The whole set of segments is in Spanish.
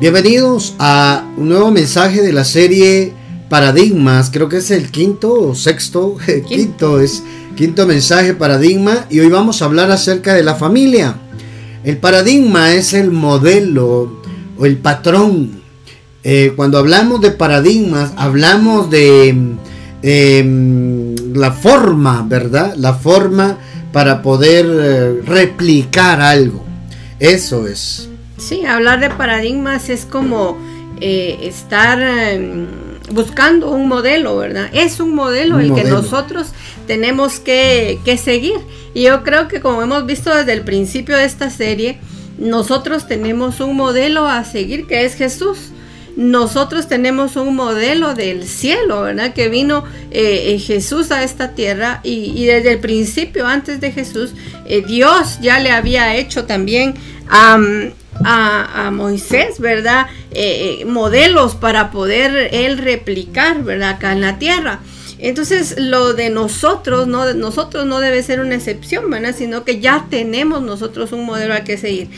Bienvenidos a un nuevo mensaje de la serie Paradigmas. Creo que es el quinto o sexto, quinto es quinto mensaje Paradigma y hoy vamos a hablar acerca de la familia. El paradigma es el modelo o el patrón. Eh, cuando hablamos de paradigmas, hablamos de em, la forma, ¿verdad? La forma para poder eh, replicar algo. Eso es. Sí, hablar de paradigmas es como eh, estar em, buscando un modelo, ¿verdad? Es un modelo el que nosotros tenemos que, que seguir. Y yo creo que como hemos visto desde el principio de esta serie, nosotros tenemos un modelo a seguir que es Jesús nosotros tenemos un modelo del cielo, ¿verdad? Que vino eh, eh, Jesús a esta tierra y, desde el principio, antes de Jesús, Dios ya le había hecho también a Moisés, ¿verdad? Eh, eh, modelos para poder él replicar, ¿verdad? Acá en la tierra. Entonces, lo de nosotros, no, nosotros no debe ser una excepción, ¿verdad? Sino que ya tenemos nosotros un modelo al que seguir.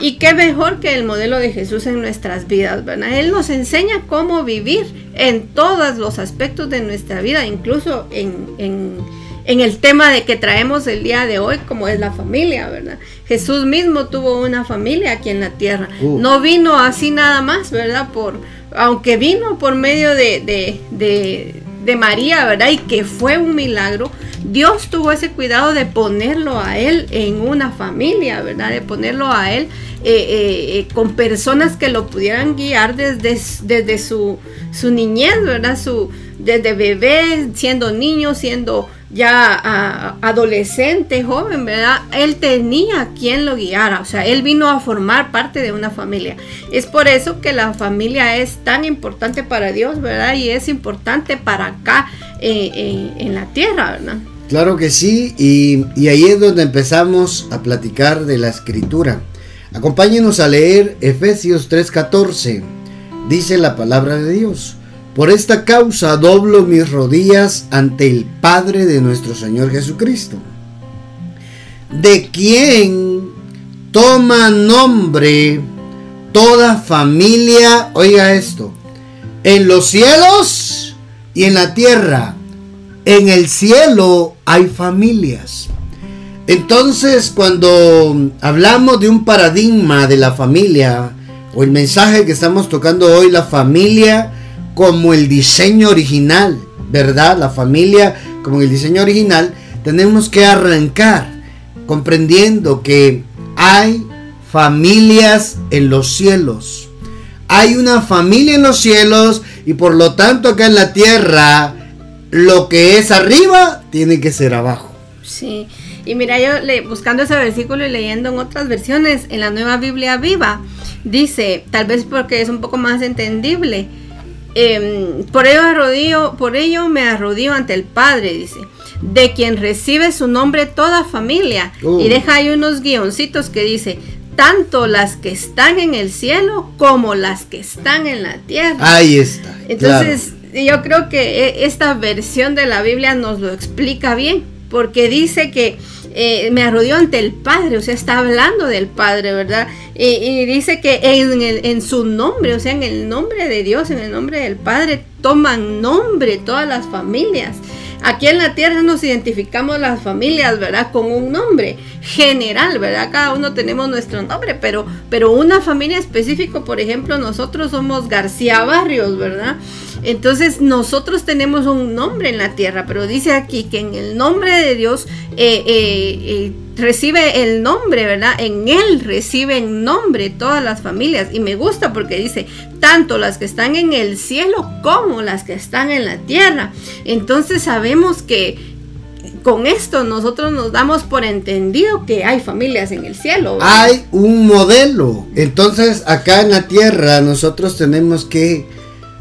Y qué mejor que el modelo de Jesús en nuestras vidas, ¿verdad? Él nos enseña cómo vivir en todos los aspectos de nuestra vida, incluso en, en en el tema de que traemos el día de hoy, como es la familia, ¿verdad? Jesús mismo tuvo una familia aquí en la tierra. Uh. No vino así nada más, ¿verdad? Por, aunque vino por medio de, de, de, María, ¿verdad? Y que fue un milagro, Dios tuvo ese cuidado de ponerlo a él en una familia, ¿verdad? De ponerlo a él eh, eh, eh, con personas que lo pudieran guiar desde, desde su, su niñez, ¿verdad? Su, desde bebé, siendo niño, siendo ya adolescente, joven, ¿verdad? Él tenía quien lo guiara, o sea, él vino a formar parte de una familia. Es por eso que la familia es tan importante para Dios, ¿verdad? Y es importante para acá eh, eh, en la tierra, ¿verdad? Claro que sí, y, y ahí es donde empezamos a platicar de la escritura. Acompáñenos a leer Efesios 3:14. Dice la palabra de Dios. Por esta causa doblo mis rodillas ante el Padre de nuestro Señor Jesucristo, de quien toma nombre toda familia, oiga esto, en los cielos y en la tierra. En el cielo hay familias. Entonces, cuando hablamos de un paradigma de la familia, o el mensaje que estamos tocando hoy, la familia, como el diseño original, ¿verdad? La familia como el diseño original, tenemos que arrancar comprendiendo que hay familias en los cielos. Hay una familia en los cielos y por lo tanto acá en la tierra lo que es arriba tiene que ser abajo. Sí, y mira, yo buscando ese versículo y leyendo en otras versiones, en la nueva Biblia viva, dice, tal vez porque es un poco más entendible, Em, por, ello arrodillo, por ello me arrodillo ante el Padre, dice, de quien recibe su nombre toda familia. Y uh. deja ahí unos guioncitos que dice, tanto las que están en el cielo como las que están en la tierra. Ahí está. Entonces, yo creo que e, esta versión de la Biblia nos lo explica bien, porque dice que eh, me arrodilló ante el Padre, o sea, está hablando del Padre, ¿verdad? Y, dice que en, su nombre, o sea, en el nombre de Dios, en el nombre del Padre, toman nombre todas las familias. Aquí en la tierra nos identificamos las familias, ¿verdad? Con un nombre general, ¿verdad? Cada uno tenemos nuestro nombre, pero, pero una familia específica, por ejemplo, nosotros somos García Barrios, ¿verdad? Entonces nosotros tenemos un nombre en la tierra, pero dice aquí que en el nombre de Dios eh, eh, eh, recibe el nombre, ¿verdad? En Él reciben nombre todas las familias. Y me gusta porque dice, tanto las que están en el cielo como las que están en la tierra. Entonces sabemos que con esto nosotros nos damos por entendido que hay familias en el cielo. Hay un modelo. Entonces acá en la tierra nosotros tenemos que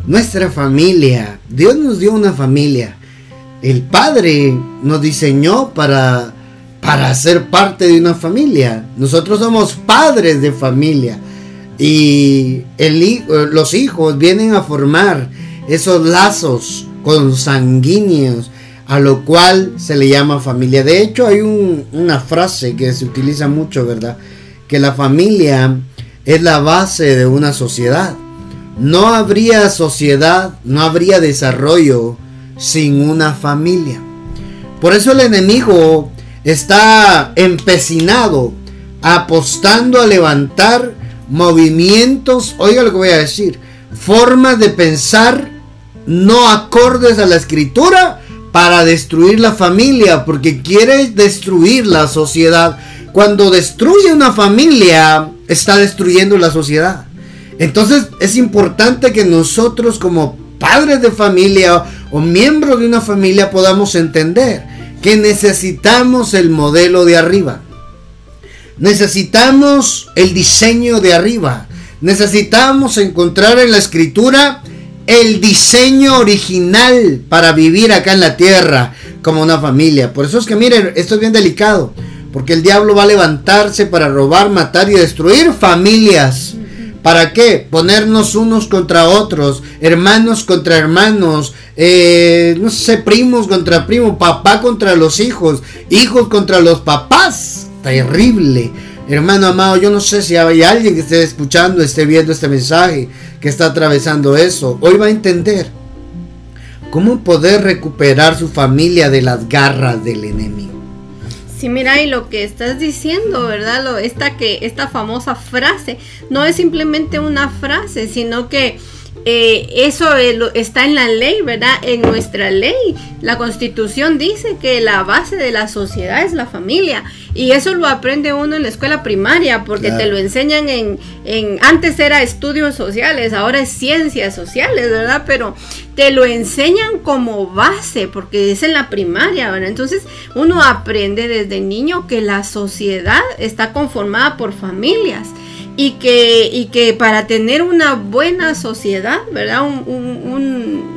nuestra familia. Dios nos dio una familia. El Padre nos diseñó para, para ser parte de una familia. Nosotros somos padres de familia. Y el, los hijos vienen a formar esos lazos consanguíneos a lo cual se le llama familia. De hecho, hay una frase que se utiliza mucho, ¿verdad? Que la familia es la base de una sociedad. No habría sociedad, no habría desarrollo sin una familia. Por eso el enemigo está empecinado, apostando a levantar movimientos, oiga lo que voy a decir, formas de pensar no acordes a la escritura para destruir la familia, porque quiere destruir la sociedad. Cuando destruye una familia, está destruyendo la sociedad. Entonces es importante que nosotros como padres de familia o miembros de una familia podamos entender que necesitamos el modelo de arriba. Necesitamos el diseño de arriba. Necesitamos encontrar en la escritura el diseño original para vivir acá en la tierra como una familia. Por eso es que miren, esto es bien delicado. Porque el diablo va a levantarse para robar, matar y destruir familias. ¿Para qué? Ponernos unos contra otros, hermanos contra hermanos, eh, no sé, primos contra primos, papá contra los hijos, hijos contra los papás. Terrible. Hermano amado, yo no sé si hay alguien que esté escuchando, esté viendo este mensaje, que está atravesando eso. Hoy va a entender cómo poder recuperar su familia de las garras del enemigo. Sí, mira, y lo que estás diciendo, ¿verdad? Lo, esta, que, esta famosa frase no es simplemente una frase, sino que eh, eso está en la ley, ¿verdad? En nuestra ley. La constitución dice que la base de la sociedad es la familia. Y eso lo aprende uno en la escuela primaria, porque te lo enseñan en, en, antes era estudios sociales, ahora es ciencias sociales, ¿verdad? Pero te lo enseñan como base, porque es en la primaria, ¿verdad? Entonces uno aprende desde niño que la sociedad está conformada por familias y que, y que para tener una buena sociedad, ¿verdad? Un, un,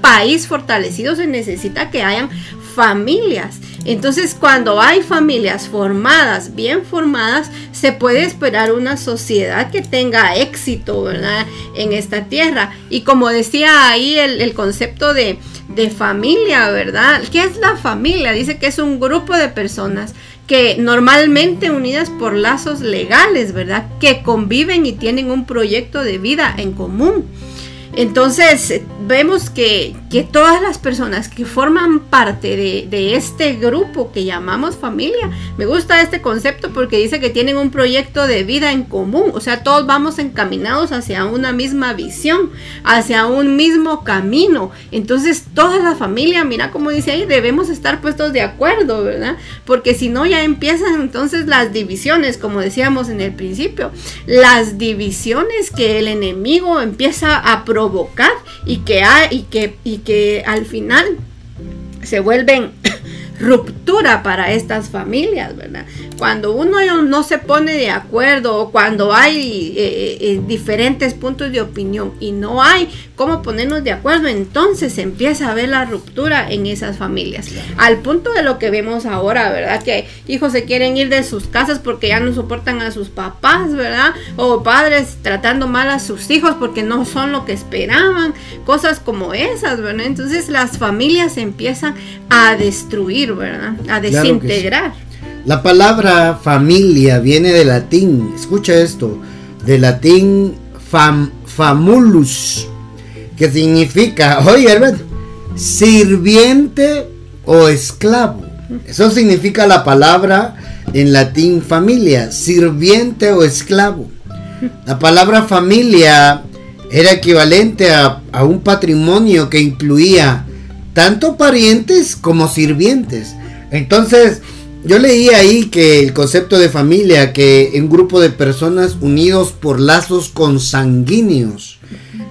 país fortalecido se necesita que hayan familias. Entonces, cuando hay familias formadas, bien formadas, se puede esperar una sociedad que tenga éxito, ¿verdad? En esta tierra. Y como decía ahí el, el concepto de, de familia, ¿verdad? ¿Qué es la familia? Dice que es un grupo de personas que normalmente unidas por lazos legales, ¿verdad? Que conviven y tienen un proyecto de vida en común. Entonces vemos que, todas las personas que forman parte de, este grupo que llamamos familia, me gusta este concepto porque dice que tienen un proyecto de vida en común, o sea, todos vamos encaminados hacia una misma visión, hacia un mismo camino. Entonces toda la familia, mira como dice ahí, debemos estar puestos de acuerdo, ¿verdad? Porque si no ya empiezan entonces las divisiones, como decíamos en el principio, las divisiones que el enemigo empieza a provocar y que, hay, y que, y que al final se vuelven ruptura para estas familias, ¿verdad? Cuando uno no se pone de acuerdo o cuando hay eh, eh, eh, diferentes puntos de opinión y no hay cómo ponernos de acuerdo, entonces empieza a ver la ruptura en esas familias. Al punto de lo que vemos ahora, ¿verdad? Que hijos se quieren ir de sus casas porque ya no soportan a sus papás, ¿verdad? O padres tratando mal a sus hijos porque no son lo que esperaban, cosas como esas, ¿verdad? Entonces las familias empiezan a destruir, ¿verdad? A desintegrar. La palabra familia viene del latín, escucha esto, del latín fam, famulus, que significa, oye hermano, sirviente o esclavo. Eso significa la palabra en latín familia, sirviente o esclavo. La palabra familia era equivalente a, a un patrimonio que incluía tanto parientes como sirvientes. Entonces, yo leí ahí que el concepto de familia, que un grupo de personas unidos por lazos consanguíneos,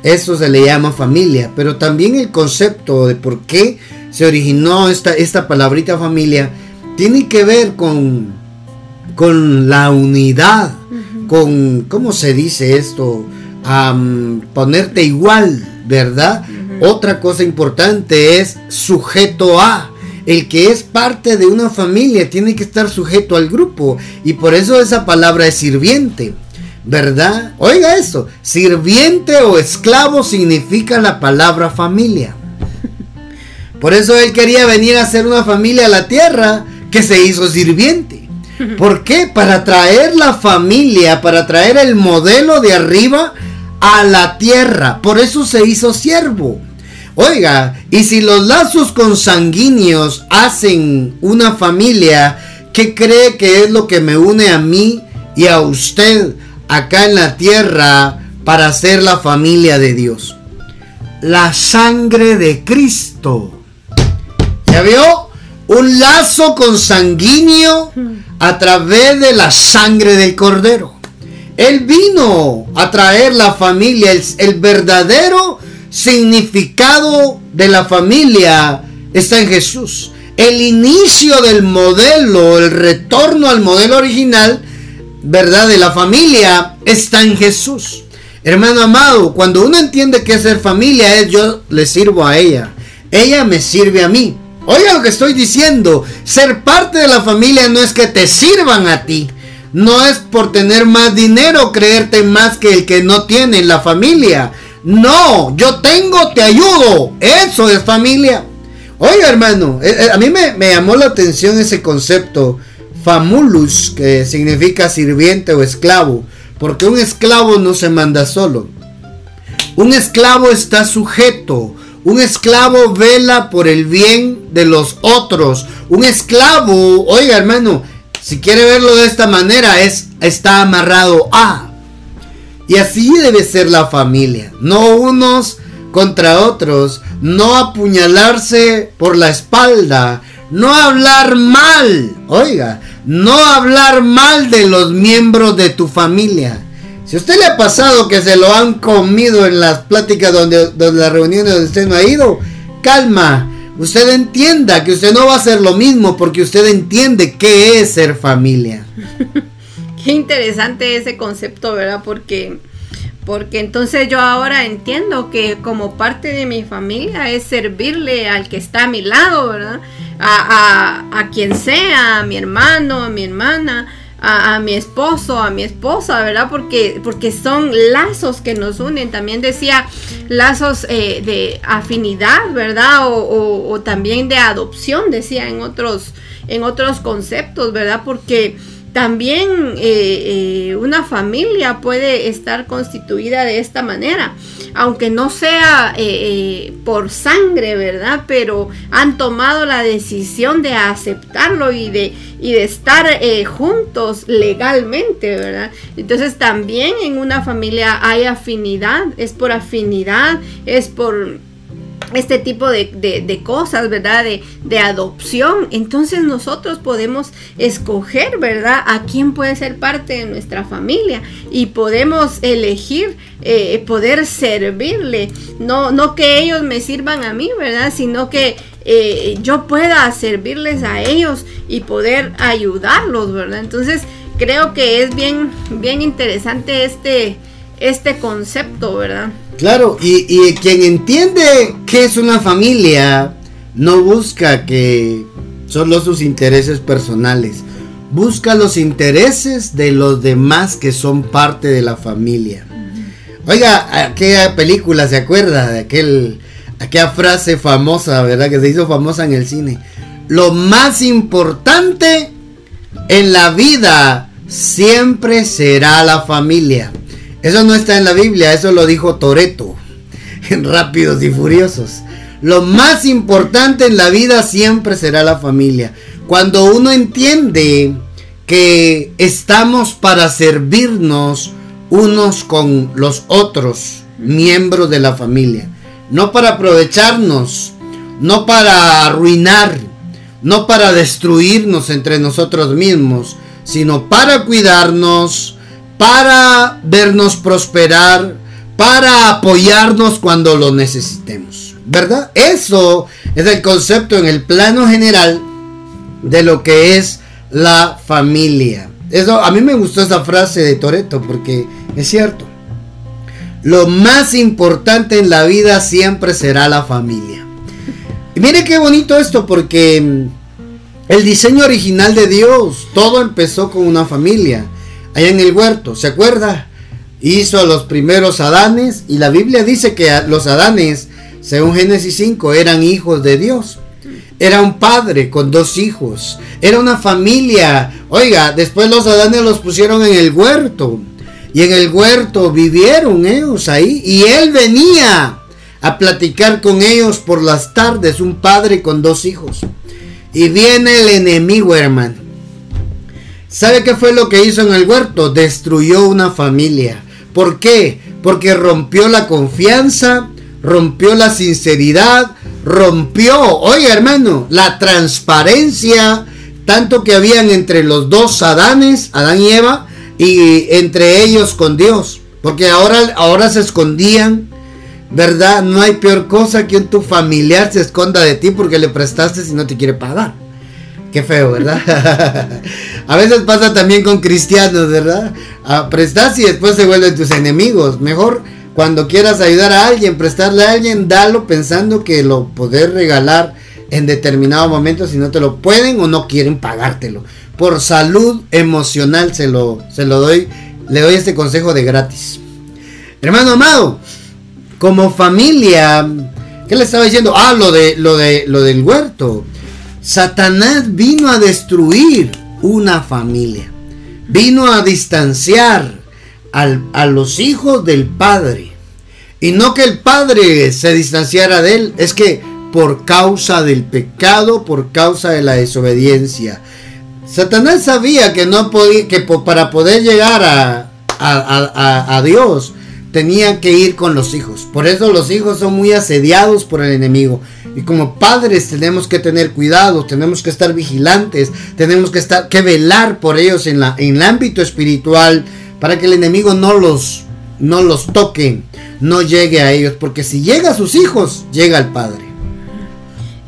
eso se le llama familia, pero también el concepto de por qué se originó esta, esta palabrita familia, tiene que ver con, con la unidad, con, ¿cómo se dice esto? ponerte igual, ¿verdad? Otra cosa importante es sujeto a. El que es parte de una familia tiene que estar sujeto al grupo y por eso esa palabra es sirviente. ¿Verdad? Oiga esto, sirviente o esclavo significa la palabra familia. Por eso él quería venir a hacer una familia a la tierra que se hizo sirviente. ¿Por qué? Para traer la familia, para traer el modelo de arriba a la tierra. Por eso se hizo siervo. Oiga, y si los lazos consanguíneos hacen una familia, ¿qué cree que es lo que me une a mí y a usted acá en la tierra para ser la familia de Dios? La sangre de Cristo. ¿Ya vio? Un lazo consanguíneo a través de la sangre del cordero. Él vino a traer la familia, el, verdadero significado de la familia está en Jesús. El inicio del modelo, el retorno al modelo original, ¿verdad? De la familia está en Jesús. Hermano amado, cuando uno entiende que ser familia es yo le sirvo a ella, ella me sirve a mí. Oiga lo que estoy diciendo, ser parte de la familia no es que te sirvan a ti, no es por tener más dinero creerte más que el que no tiene en la familia. No, yo tengo, te ayudo. Eso es familia. Oiga, hermano, eh, eh, a mí me, me llamó la atención ese concepto famulus, que significa sirviente o esclavo. Porque un esclavo no se manda solo. Un esclavo está sujeto. Un esclavo vela por el bien de los otros. Un esclavo, oiga hermano, si quiere verlo de esta manera, es, está amarrado a. Y así debe ser la familia. No unos contra otros. No apuñalarse por la espalda. No hablar mal. Oiga, no hablar mal de los miembros de tu familia. Si a usted le ha pasado que se lo han comido en las pláticas donde, donde las reuniones donde usted no ha ido, calma usted entienda que usted no va a hacer lo mismo porque usted entiende qué es ser familia. qué interesante ese concepto, ¿verdad? Porque, porque entonces yo ahora entiendo que como parte de mi familia es servirle al que está a mi lado, ¿verdad? A, a, a quien sea, a mi hermano, a mi hermana a, mi esposo, a mi esposa, ¿verdad? Porque, porque son lazos que nos unen. También decía lazos eh, de afinidad, ¿verdad? O, también de adopción, decía en otros, en otros conceptos, ¿verdad? Porque también eh, eh, una familia puede estar constituida de esta manera, aunque no sea eh, por sangre, ¿verdad? Pero han tomado la decisión de aceptarlo y de, y de estar juntos legalmente, ¿verdad? Entonces también en una familia hay afinidad, es por afinidad, es por este tipo de, cosas, ¿verdad? De, adopción. Entonces nosotros podemos escoger, ¿verdad? A quién puede ser parte de nuestra familia y podemos elegir eh, poder servirle. No, no que ellos me sirvan a mí, ¿verdad? Sino que eh, yo pueda servirles a ellos y poder ayudarlos, ¿verdad? Entonces creo que es bien, bien interesante este, este concepto, ¿verdad? Claro, y, quien entiende que es una familia no busca que solo sus intereses personales, busca los intereses de los demás que son parte de la familia. Oiga, aquella película se acuerda de aquel, aquella frase famosa, ¿verdad? Que se hizo famosa en el cine. Lo más importante en la vida siempre será la familia. Eso no está en la Biblia, eso lo dijo Toreto en Rápidos y Furiosos. Lo más importante en la vida siempre será la familia. Cuando uno entiende que estamos para servirnos unos con los otros miembros de la familia, no para aprovecharnos, no para arruinar, no para destruirnos entre nosotros mismos, sino para cuidarnos, para vernos prosperar, para apoyarnos cuando lo necesitemos. ¿Verdad? Eso es el concepto en el plano general de lo que es la familia. Eso, a mí me gustó esa frase de Toreto porque es cierto. Lo más importante en la vida siempre será la familia. Y mire qué bonito esto porque el diseño original de Dios, todo empezó con una familia allá en el huerto, ¿se acuerda? Hizo a los primeros Adanes y la Biblia dice que los Adanes, según Génesis 5, eran hijos de Dios. Era un padre con dos hijos. Era una familia. Oiga, después los Adanes los pusieron en el huerto. Y en el huerto vivieron ellos ahí. Y él venía a platicar con ellos por las tardes. Un padre con dos hijos. Y viene el enemigo, hermano. ¿Sabe qué fue lo que hizo en el huerto? Destruyó una familia. ¿Por qué? Porque rompió la confianza, rompió la sinceridad, rompió, oye hermano, la transparencia, tanto que habían entre los dos Adanes, Adán y Eva, y entre ellos con Dios. Porque ahora, ahora se escondían, ¿verdad? No hay peor cosa que tu familiar se esconda de ti porque le prestaste si no te quiere pagar. Qué feo, ¿verdad? a veces pasa también con cristianos, ¿verdad? Ah, prestas y después se vuelven tus enemigos. Mejor cuando quieras ayudar a alguien, prestarle a alguien, dalo pensando que lo podés regalar en determinado momento si no te lo pueden o no quieren pagártelo. Por salud emocional se lo, se lo doy, le doy este consejo de gratis. Hermano amado, como familia, ¿qué le estaba diciendo? Ah, lo de lo de lo del huerto. Satanás vino a destruir una familia. Vino a distanciar a los hijos del Padre. Y no que el Padre se distanciara de él, es que por causa del pecado, por causa de la desobediencia. Satanás sabía que no podía, que para poder llegar a, a, a, Dios tenía que ir con los hijos. Por eso los hijos son muy asediados por el enemigo. Y como padres tenemos que tener cuidado, tenemos que estar vigilantes, tenemos que estar que velar por ellos en la en el ámbito espiritual para que el enemigo no los, no los toque, no llegue a ellos, porque si llega a sus hijos, llega al Padre.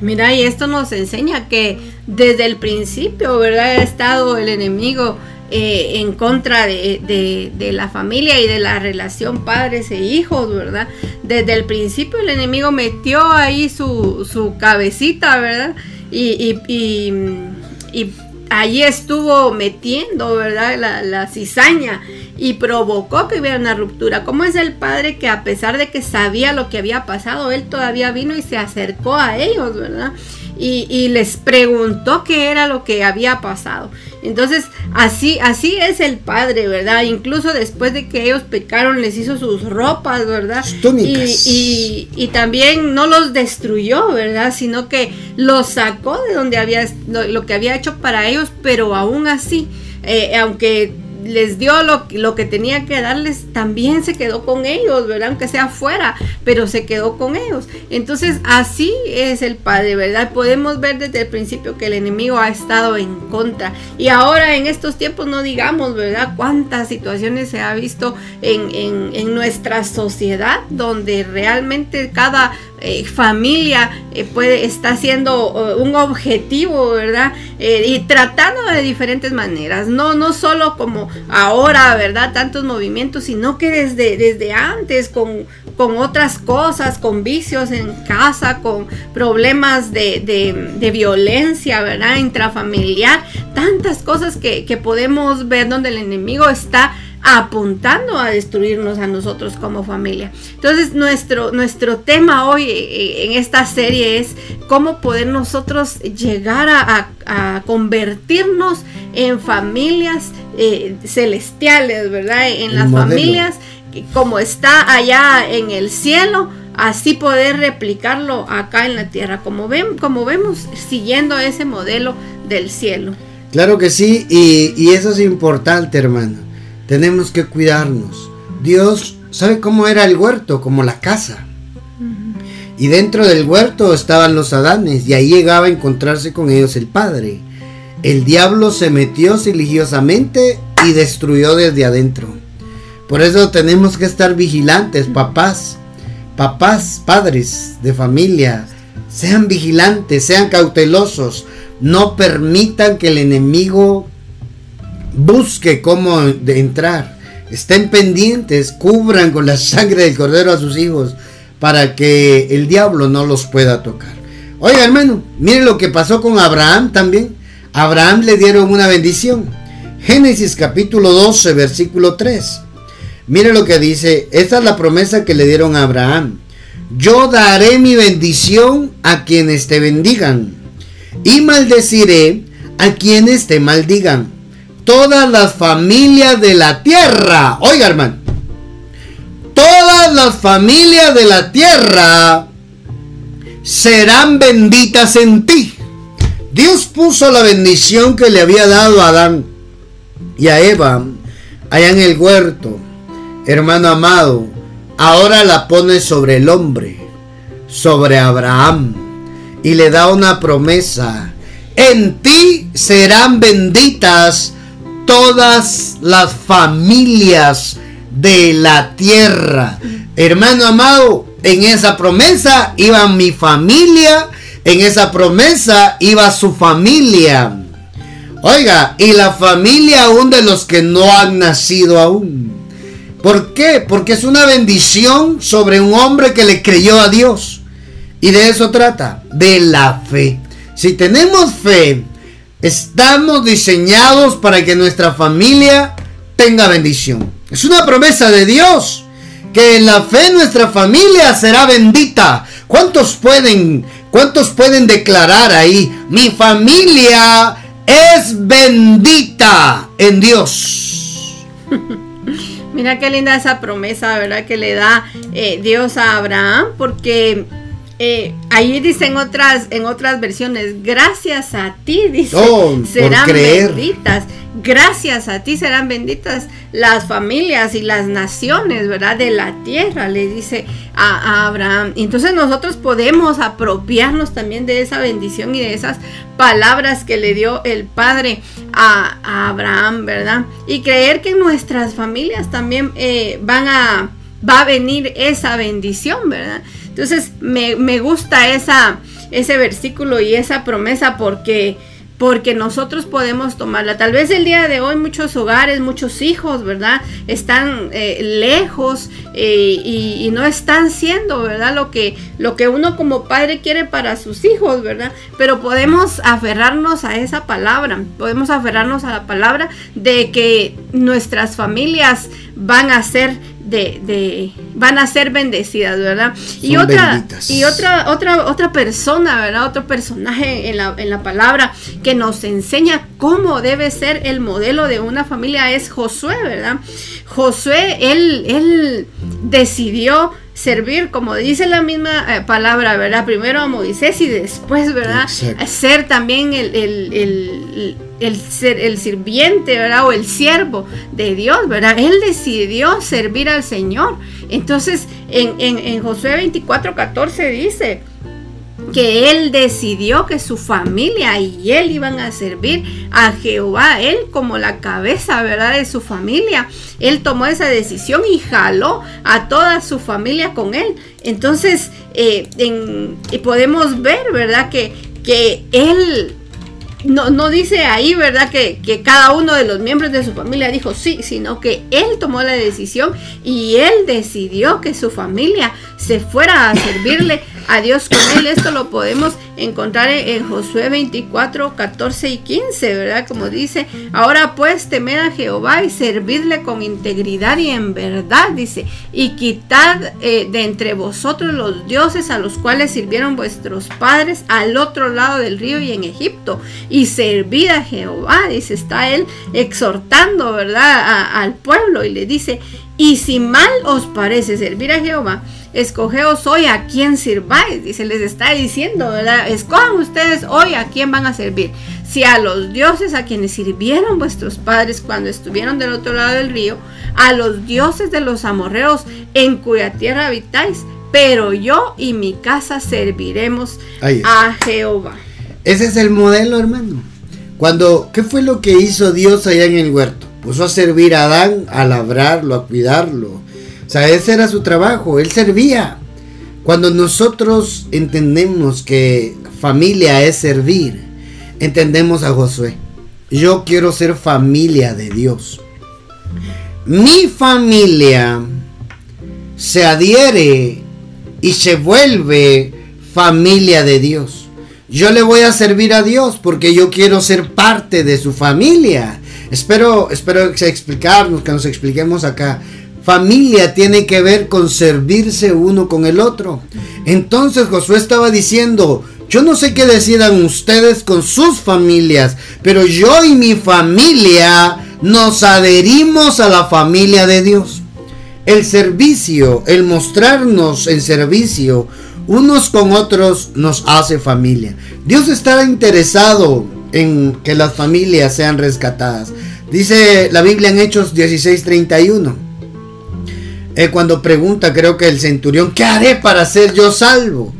Mira, y esto nos enseña que desde el principio, ¿verdad? Ha estado el enemigo eh, en contra de, la familia y de la relación padres e hijos, ¿verdad? Desde el principio el enemigo metió ahí su, su cabecita, ¿verdad? y, y, y allí estuvo metiendo, ¿verdad? La, la, cizaña y provocó que hubiera una ruptura. ¿Cómo es el padre que a pesar de que sabía lo que había pasado, él todavía vino y se acercó a ellos, ¿verdad? Y, les preguntó qué era lo que había pasado. Entonces, así, así es el Padre, ¿verdad? Incluso después de que ellos pecaron, les hizo sus ropas, ¿verdad? Y, y, también no los destruyó, ¿verdad? Sino que los sacó de donde había, lo, que había hecho para ellos, pero aún así, eh, aunque les dio lo, lo, que tenía que darles, también se quedó con ellos, ¿verdad? Aunque sea fuera, pero se quedó con ellos. Entonces, así es el Padre, ¿verdad? Podemos ver desde el principio que el enemigo ha estado en contra. Y ahora en estos tiempos no digamos, ¿verdad? Cuántas situaciones se ha visto en, en, nuestra sociedad donde realmente cada eh, familia eh, puede está siendo eh, un objetivo, ¿verdad? y tratando de diferentes maneras, no no solo como ahora, ¿verdad? Tantos movimientos, sino que desde desde antes con con otras cosas, con vicios en casa, con problemas de, de, violencia, ¿verdad? Intrafamiliar, tantas cosas que, que podemos ver donde el enemigo está apuntando a destruirnos a nosotros como familia. Entonces, nuestro, nuestro tema hoy eh, en esta serie es cómo poder nosotros llegar a, convertirnos en familias eh, celestiales, ¿verdad? En las familias como está allá en el cielo, así poder replicarlo acá en la tierra, como, ven, como vemos, siguiendo ese modelo del cielo. Claro que sí, y, y eso es importante, hermano tenemos que cuidarnos. Dios sabe cómo era el huerto, como la casa. Y dentro del huerto estaban los Adanes y ahí llegaba a encontrarse con ellos el Padre. El diablo se metió religiosamente y destruyó desde adentro. Por eso tenemos que estar vigilantes, papás, papás, padres de familia. Sean vigilantes, sean cautelosos. No permitan que el enemigo busque cómo entrar. Estén pendientes, cubran con la sangre del cordero a sus hijos para que el diablo no los pueda tocar. Oiga, hermano, miren lo que pasó con Abraham también. Abraham le dieron una bendición. Génesis capítulo 12, versículo 3. Mire lo que dice, esta es la promesa que le dieron a Abraham. Yo daré mi bendición a quienes te bendigan y maldeciré a quienes te maldigan. Todas las familias de la tierra, oiga hermano, todas las familias de la tierra serán benditas en ti. Dios puso la bendición que le había dado a Adán y a Eva allá en el huerto. Hermano amado, ahora la pone sobre el hombre, sobre Abraham, y le da una promesa. En ti serán benditas todas las familias de la tierra. Hermano amado, en esa promesa iba mi familia, en esa promesa iba su familia. Oiga, y la familia aún de los que no han nacido aún. ¿Por qué? Porque es una bendición sobre un hombre que le creyó a Dios. Y de eso trata, de la fe. Si tenemos fe, estamos diseñados para que nuestra familia tenga bendición. Es una promesa de Dios que en la fe nuestra familia será bendita. ¿Cuántos pueden, cuántos pueden declarar ahí, mi familia es bendita en Dios? Mira qué linda esa promesa, ¿verdad? Que le da eh, Dios a Abraham, porque eh, ahí dicen otras, en otras versiones, gracias a ti, dice, oh, serán benditas. Gracias a ti serán benditas las familias y las naciones, ¿verdad? De la tierra, le dice a, Abraham. entonces nosotros podemos apropiarnos también de esa bendición y de esas palabras que le dio el Padre a, Abraham, ¿verdad? Y creer que nuestras familias también eh, van a, va a venir esa bendición, ¿verdad? Entonces me, me gusta ese versículo y esa promesa porque porque nosotros podemos tomarla. Tal vez el día de hoy muchos hogares, muchos hijos, ¿verdad? Están eh, lejos eh, y, no están siendo, ¿verdad? Lo que, lo que uno como padre quiere para sus hijos, ¿verdad? Pero podemos aferrarnos a esa palabra, podemos aferrarnos a la palabra de que nuestras familias van a ser de, van a ser bendecidas, ¿verdad? y otra y otra otra otra persona, ¿verdad? Otro personaje en la, en la palabra que nos enseña cómo debe ser el modelo de una familia es Josué, ¿verdad? Josué él él decidió servir, como dice la misma eh, palabra, ¿verdad? Primero a Moisés y después, ¿verdad? Ser también el, el, el, sirviente, ¿verdad? O el siervo de Dios, ¿verdad? Él decidió servir al Señor. Entonces, en, Josué 24, 14 dice, que él decidió que su familia y él iban a servir a Jehová, él como la cabeza, ¿verdad? De su familia. Él tomó esa decisión y jaló a toda su familia con él. Entonces, eh, podemos ver, ¿verdad? Que, que él no, no dice ahí, ¿verdad? Que, que, cada uno de los miembros de su familia dijo sí, sino que él tomó la decisión y él decidió que su familia se fuera a servirle a Dios con él. Esto lo podemos encontrar en, Josué 24, 14 y 15, ¿verdad? Como dice, ahora pues temed a Jehová y servidle con integridad y en verdad, dice, y quitad eh, de entre vosotros los dioses a los cuales sirvieron vuestros padres al otro lado del río y en Egipto, y servid a Jehová, dice, está él exhortando, ¿verdad? al pueblo y le dice, y si mal os parece servir a Jehová, escogeos hoy a quién sirváis. Y se les está diciendo, ¿verdad? Escojan ustedes hoy a quién van a servir. Si a los dioses a quienes sirvieron vuestros padres cuando estuvieron del otro lado del río, a los dioses de los amorreos en cuya tierra habitáis, pero yo y mi casa serviremos a Jehová. Ese es el modelo, hermano. Cuando, ¿qué fue lo que hizo Dios allá en el huerto? Puso a servir a Adán, a labrarlo, a cuidarlo, o sea, ese era su trabajo, él servía. Cuando nosotros entendemos que familia es servir, entendemos a Josué. Yo quiero ser familia de Dios. Mi familia se adhiere y se vuelve familia de Dios. Yo le voy a servir a Dios porque yo quiero ser parte de su familia. Espero, espero explicarnos, que nos expliquemos acá. Familia tiene que ver con servirse uno con el otro. Entonces Josué estaba diciendo, Yo no sé qué decidan ustedes con sus familias, pero yo y mi familia nos adherimos a la familia de Dios. El servicio, el mostrarnos en servicio unos con otros nos hace familia. Dios está interesado en que las familias sean rescatadas. Dice la Biblia en Hechos 16:31. Eh, cuando pregunta, creo que el centurión, ¿qué haré para ser yo salvo?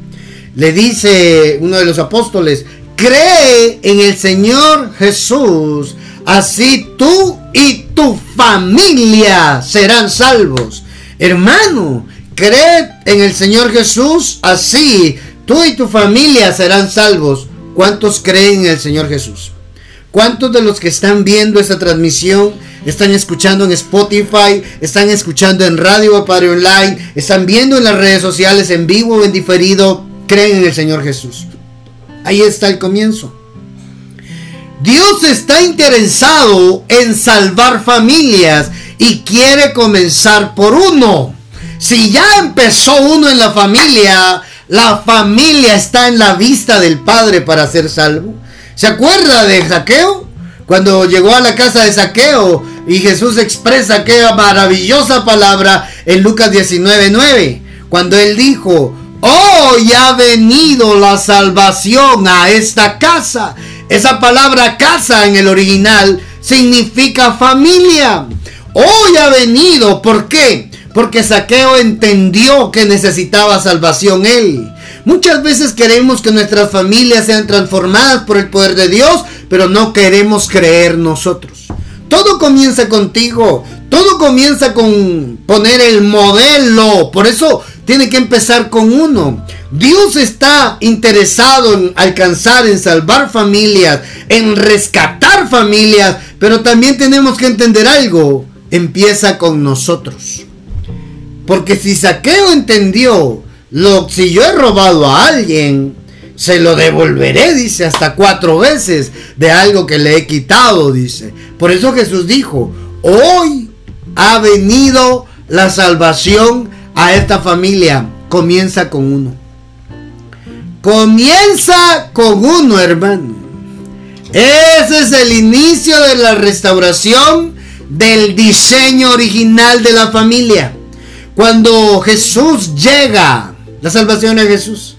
Le dice uno de los apóstoles, cree en el Señor Jesús, así tú y tu familia serán salvos. Hermano, cree en el Señor Jesús, así tú y tu familia serán salvos. ¿Cuántos creen en el Señor Jesús? ¿Cuántos de los que están viendo esta transmisión están escuchando en Spotify, están escuchando en Radio Padre Online, están viendo en las redes sociales en vivo o en diferido? Creen en el Señor Jesús. Ahí está el comienzo. Dios está interesado en salvar familias y quiere comenzar por uno. Si ya empezó uno en la familia, la familia está en la vista del Padre para ser salvo. ¿Se acuerda de Saqueo? Cuando llegó a la casa de Saqueo y Jesús expresa aquella maravillosa palabra en Lucas 19:9, cuando él dijo, hoy ha venido la salvación a esta casa. Esa palabra casa en el original significa familia. Hoy ha venido, ¿por qué? Porque Saqueo entendió que necesitaba salvación él. Muchas veces queremos que nuestras familias sean transformadas por el poder de Dios, pero no queremos creer nosotros. Todo comienza contigo. Todo comienza con poner el modelo. Por eso tiene que empezar con uno. Dios está interesado en alcanzar, en salvar familias, en rescatar familias, pero también tenemos que entender algo. Empieza con nosotros. Porque si Saqueo entendió, lo, si yo he robado a alguien, se lo devolveré, dice, hasta cuatro veces de algo que le he quitado, dice. Por eso Jesús dijo, hoy ha venido la salvación a esta familia. Comienza con uno. Comienza con uno, hermano. Ese es el inicio de la restauración del diseño original de la familia. Cuando Jesús llega, la salvación de Jesús.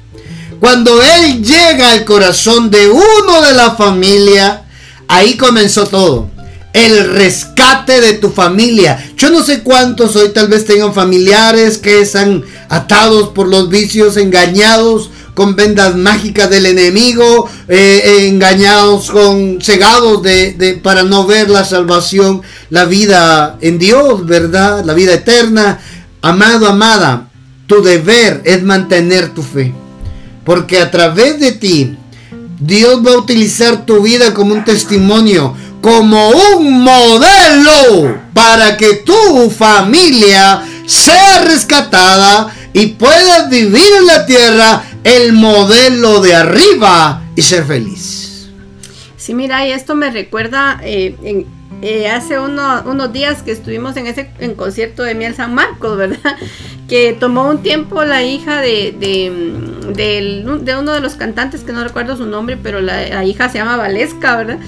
Cuando Él llega al corazón de uno de la familia, ahí comenzó todo el rescate de tu familia. Yo no sé cuántos hoy tal vez tengan familiares que están atados por los vicios, engañados con vendas mágicas del enemigo, eh, engañados con cegados de, para no ver la salvación, la vida en Dios, ¿verdad? La vida eterna. Amado, amada, tu deber es mantener tu fe. Porque a través de ti, Dios va a utilizar tu vida como un testimonio como un modelo para que tu familia sea rescatada y puedas vivir en la tierra el modelo de arriba y ser feliz. Sí, mira, y esto me recuerda eh, eh, hace unos días que estuvimos en ese en concierto de Miel San Marcos, ¿verdad? Que tomó un tiempo la hija de, de, uno de los cantantes, que no recuerdo su nombre, pero la, hija se llama Valesca, ¿verdad?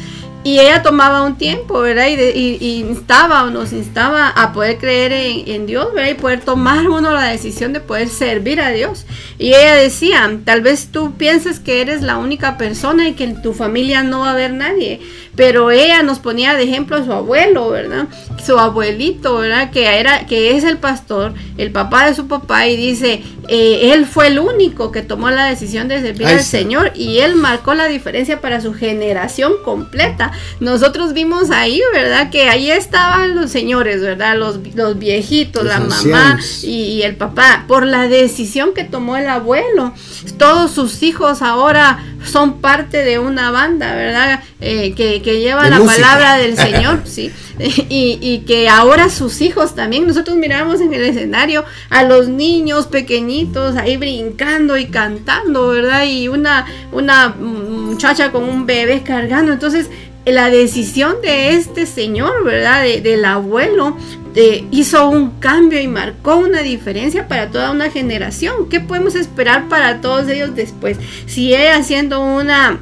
Y ella tomaba un tiempo, ¿verdad? Y, instaba o nos instaba a poder creer en, Dios, ¿verdad? Y poder tomar uno la decisión de poder servir a Dios. Y ella decía, tal vez tú pienses que eres la única persona y que en tu familia no va a haber nadie. Pero ella nos ponía de ejemplo a su abuelo, ¿verdad? Su abuelito, ¿verdad? Que, era, que es el pastor, el papá de su papá, y dice, eh, él fue el único que tomó la decisión de servir al Señor y él marcó la diferencia para su generación completa. Nosotros vimos ahí, ¿verdad? Que ahí estaban los señores, ¿verdad? Los, los viejitos, la mamá y, el papá, por la decisión que tomó el abuelo. Todos sus hijos ahora son parte de una banda, ¿verdad? Eh, que, que, lleva la palabra del Señor, sí. Y, y, que ahora sus hijos también, nosotros miramos en el escenario a los niños pequeñitos ahí brincando y cantando, ¿verdad? Y una, una muchacha con un bebé cargando. Entonces, la decisión de este señor, ¿verdad? del abuelo, hizo un cambio y marcó una diferencia para toda una generación. ¿Qué podemos esperar para todos ellos después? Si ella haciendo una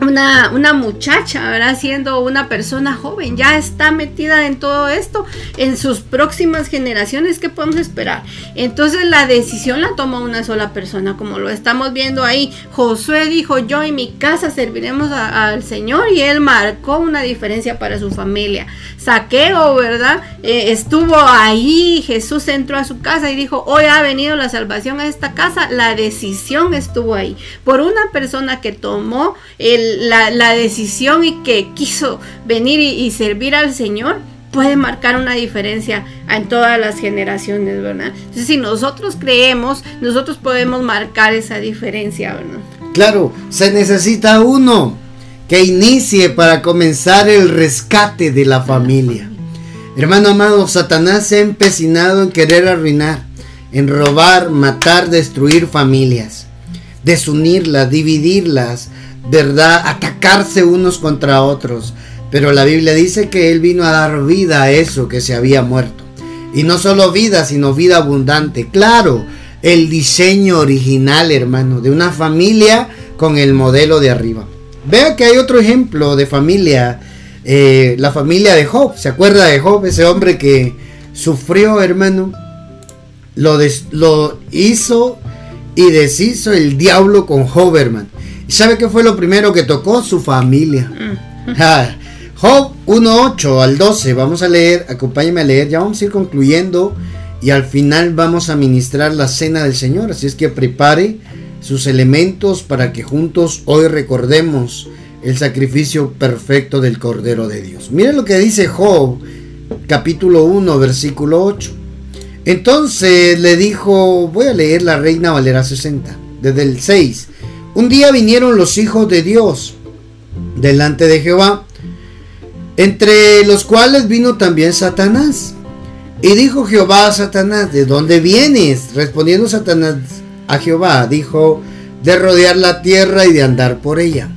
una, una, muchacha, ¿verdad? Siendo una persona joven, ya está metida en todo esto, en sus próximas generaciones, ¿qué podemos esperar? Entonces la decisión la tomó una sola persona, como lo estamos viendo ahí. Josué dijo, yo y mi casa serviremos al Señor y él marcó una diferencia para su familia. Saqueo, ¿verdad? Eh, estuvo ahí, Jesús entró a su casa y dijo, hoy ha venido la salvación a esta casa, la decisión estuvo ahí, por una persona que tomó el la, decisión y que quiso venir y, servir al Señor, puede marcar una diferencia en todas las generaciones, ¿verdad? Entonces, si nosotros creemos, nosotros podemos marcar esa diferencia, ¿verdad? Claro, se necesita uno que inicie para comenzar el rescate de la familia. Hermano amado, Satanás se ha empecinado en querer arruinar, en robar, matar, destruir familias, desunirlas, dividirlas, ¿verdad? Atacarse unos contra otros. Pero la Biblia dice que Él vino a dar vida a eso que se había muerto. Y no solo vida, sino vida abundante. Claro, el diseño original, hermano, de una familia con el modelo de arriba. Vea que hay otro ejemplo de familia, eh, la familia de Job. ¿Se acuerda de Job? Ese hombre que sufrió, hermano. Lo, lo hizo y deshizo el diablo con Job. ¿Sabe qué fue lo primero que tocó? Su familia. Mm. Job 1.8 al 12. Vamos a leer, acompáñeme a leer. Ya vamos a ir concluyendo. Y al final vamos a ministrar la cena del Señor. Así es que prepare sus elementos para que juntos hoy recordemos el sacrificio perfecto del Cordero de Dios. Miren lo que dice Job, capítulo 1, versículo 8. Entonces le dijo, voy a leer la Reina Valera 60, desde el 6. Un día vinieron los hijos de Dios delante de Jehová, entre los cuales vino también Satanás. Y dijo Jehová a Satanás, ¿de dónde vienes? Respondiendo Satanás a Jehová, dijo, de rodear la tierra y de andar por ella.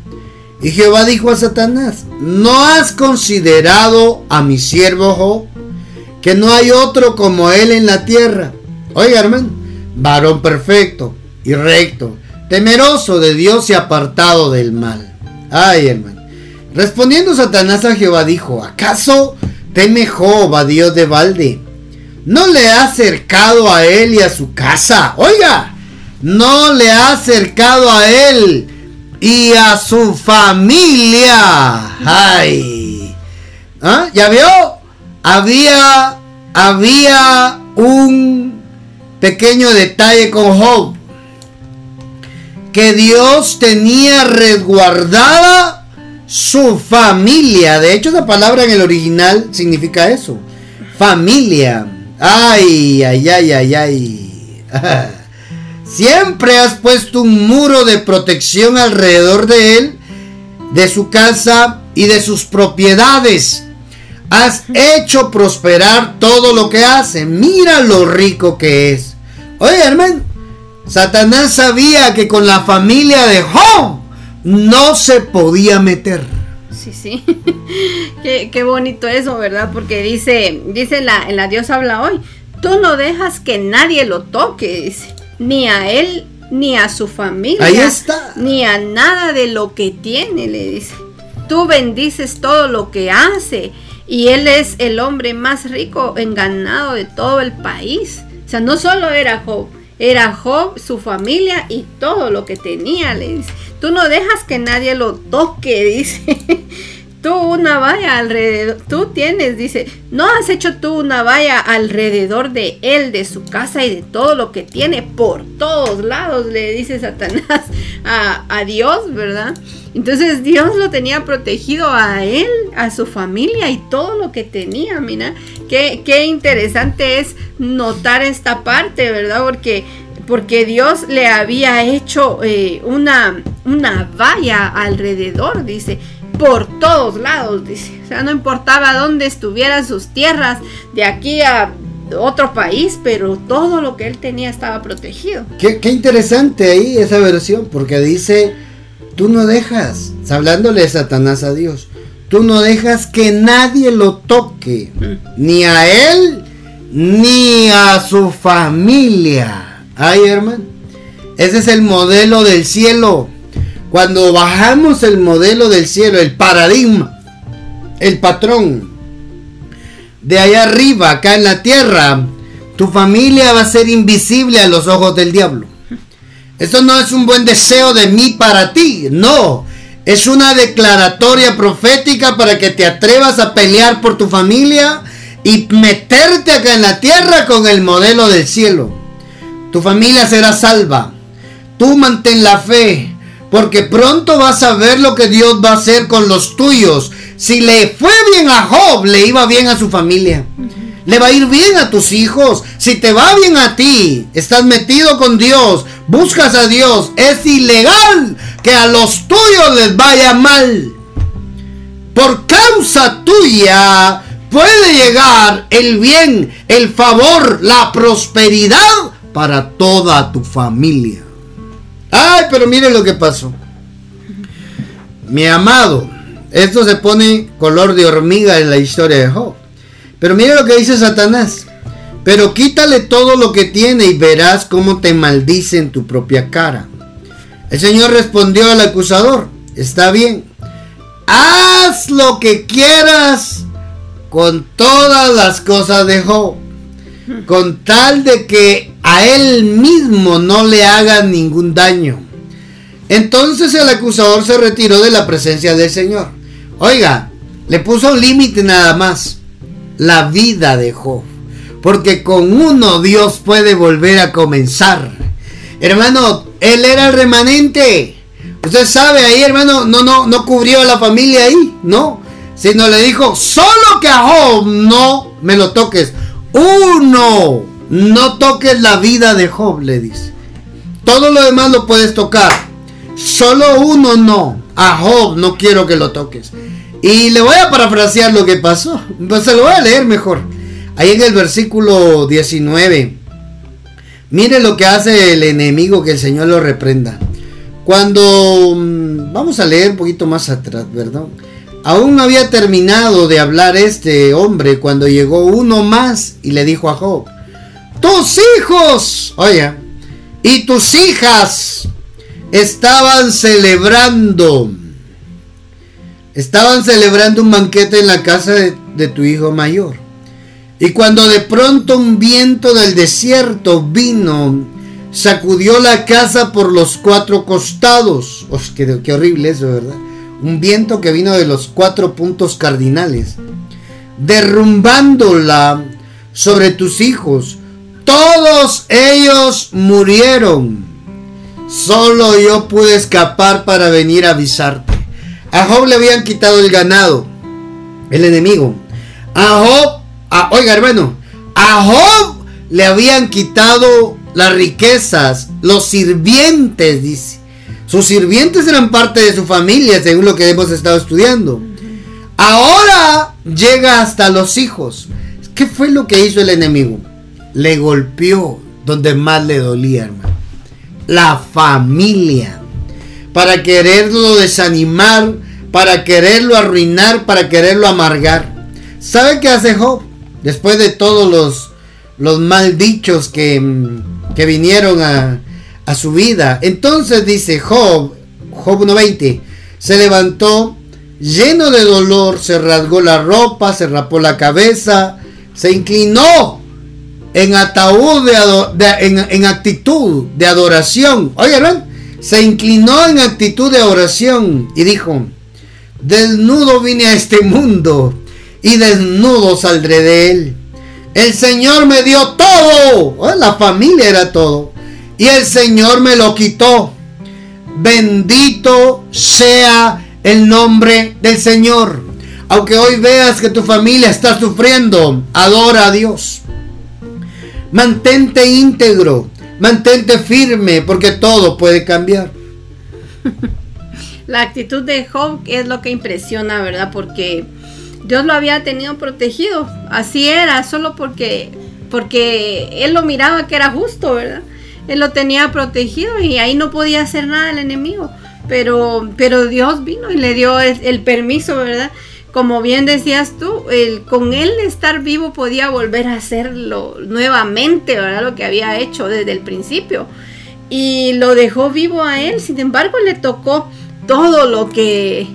Y Jehová dijo a Satanás, ¿no has considerado a mi siervo Job, que no hay otro como él en la tierra? Oiga, hermano, varón perfecto y recto temeroso de Dios y apartado del mal. Ay, hermano. Respondiendo Satanás a Jehová dijo, ¿acaso teme Job a Dios de balde? ¿No le ha acercado a él y a su casa? Oiga, no le ha acercado a él y a su familia. Ay. ¿Ah? ¿Ya vio? Había, había un pequeño detalle con Job que Dios tenía resguardada su familia. De hecho, esa palabra en el original significa eso. Familia. Ay, ay, ay, ay, ay. Siempre has puesto un muro de protección alrededor de él, de su casa y de sus propiedades. Has hecho prosperar todo lo que hace. Mira lo rico que es. Oye, hermano, Satanás sabía que con la familia de Job no se podía meter. Sí, sí. qué, bonito eso, ¿verdad? Porque dice, dice la, la Dios habla hoy, tú no dejas que nadie lo toque, dice, ni a él ni a su familia. Ahí está. Ni a nada de lo que tiene, le dice. Tú bendices todo lo que hace. Y él es el hombre más rico en ganado de todo el país. O sea, no solo era Job, era Job, su familia y todo lo que tenía, le dice. Tú no dejas que nadie lo toque, dice. tú una valla alrededor, tú tienes, dice, no has hecho tú una valla alrededor de él, de su casa y de todo lo que tiene por todos lados, le dice Satanás a, a Dios, ¿verdad? Entonces Dios lo tenía protegido a él, a su familia y todo lo que tenía, mira, qué, qué interesante es notar esta parte, ¿verdad? Porque, porque Dios le había hecho eh, una, una valla alrededor, dice, por todos lados, dice. O sea, no importaba dónde estuvieran sus tierras, de aquí a otro país, pero todo lo que él tenía estaba protegido. Qué, qué interesante ahí esa versión, porque dice Tú no dejas, hablándole Satanás a Dios, tú no dejas que nadie lo toque, ni a él, ni a su familia. Ay, hermano, ese es el modelo del cielo. Cuando bajamos el modelo del cielo, el paradigma, el patrón, de allá arriba, acá en la tierra, tu familia va a ser invisible a los ojos del diablo. Esto no es un buen deseo de mí para ti, no. Es una declaratoria profética para que te atrevas a pelear por tu familia y meterte acá en la tierra con el modelo del cielo. Tu familia será salva. Tú mantén la fe, porque pronto vas a ver lo que Dios va a hacer con los tuyos. Si le fue bien a Job, le iba bien a su familia. Le va a ir bien a tus hijos. Si te va bien a ti, estás metido con Dios, buscas a Dios, es ilegal que a los tuyos les vaya mal. Por causa tuya puede llegar el bien, el favor, la prosperidad para toda tu familia. Ay, pero mire lo que pasó. Mi amado, esto se pone color de hormiga en la historia de Job. Pero mire lo que dice Satanás. Pero quítale todo lo que tiene y verás cómo te maldice en tu propia cara. El Señor respondió al acusador, está bien, haz lo que quieras con todas las cosas de Job, con tal de que a él mismo no le haga ningún daño. Entonces el acusador se retiró de la presencia del Señor. Oiga, le puso un límite nada más, la vida de Job, porque con uno Dios puede volver a comenzar. Hermano, él era el remanente. Usted sabe ahí, hermano, no, no, no cubrió a la familia ahí, no. Sino le dijo, solo que a Job no me lo toques. Uno, no toques la vida de Job, le dice. Todo lo demás lo puedes tocar. Solo uno no. A Job no quiero que lo toques. Y le voy a parafrasear lo que pasó. Pues se lo voy a leer mejor. Ahí en el versículo 19. Mire lo que hace el enemigo, que el Señor lo reprenda. Cuando mm, vamos a leer un poquito más atrás, ¿verdad? Aún no había terminado de hablar este hombre cuando llegó uno más y le dijo a Job, tus hijos, oye, y tus hijas estaban celebrando, estaban celebrando un banquete en la casa de, de tu hijo mayor. Y cuando de pronto un viento del desierto vino, sacudió la casa por los cuatro costados. Oh, qué, qué, horrible eso, ¿verdad? Un viento que vino de los cuatro puntos cardinales, derrumbándola sobre tus hijos. Todos ellos murieron. Solo yo pude escapar para venir a avisarte. A Job le habían quitado el ganado, el enemigo. A Job oiga hermano, a Job le habían quitado las riquezas, los sirvientes, dice. Sus sirvientes eran parte de su familia, según lo que hemos estado estudiando. Ahora llega hasta los hijos. ¿Qué fue lo que hizo el enemigo? Le golpeó donde más le dolía, hermano. La familia. Para quererlo desanimar, para quererlo arruinar, para quererlo amargar. ¿Sabe qué hace Job? Después de todos los, los maldichos que, que vinieron a, a, su vida. Entonces dice Job, Job 1.20, se levantó lleno de dolor, se rasgó la ropa, se rapó la cabeza, se inclinó en ataúd de, en, en, actitud de adoración. Oigan, se inclinó en actitud de oración y dijo, desnudo vine a este mundo y desnudo saldré de él. El Señor me dio todo. Oh, la familia era todo. Y el Señor me lo quitó. Bendito sea el nombre del Señor. Aunque hoy veas que tu familia está sufriendo, adora a Dios. Mantente íntegro, mantente firme, porque todo puede cambiar. La actitud de Job es lo que impresiona, ¿verdad? Porque Dios lo había tenido protegido. Así era, solo porque, porque él lo miraba que era justo, ¿verdad? Él lo tenía protegido y ahí no podía hacer nada el enemigo. Pero, pero Dios vino y le dio el, permiso, ¿verdad? como bien decías tú, el, con él estar vivo podía volver a hacerlo nuevamente, ¿verdad? Lo que había hecho desde el principio. Y lo dejó vivo a él, sin embargo le tocó todo lo que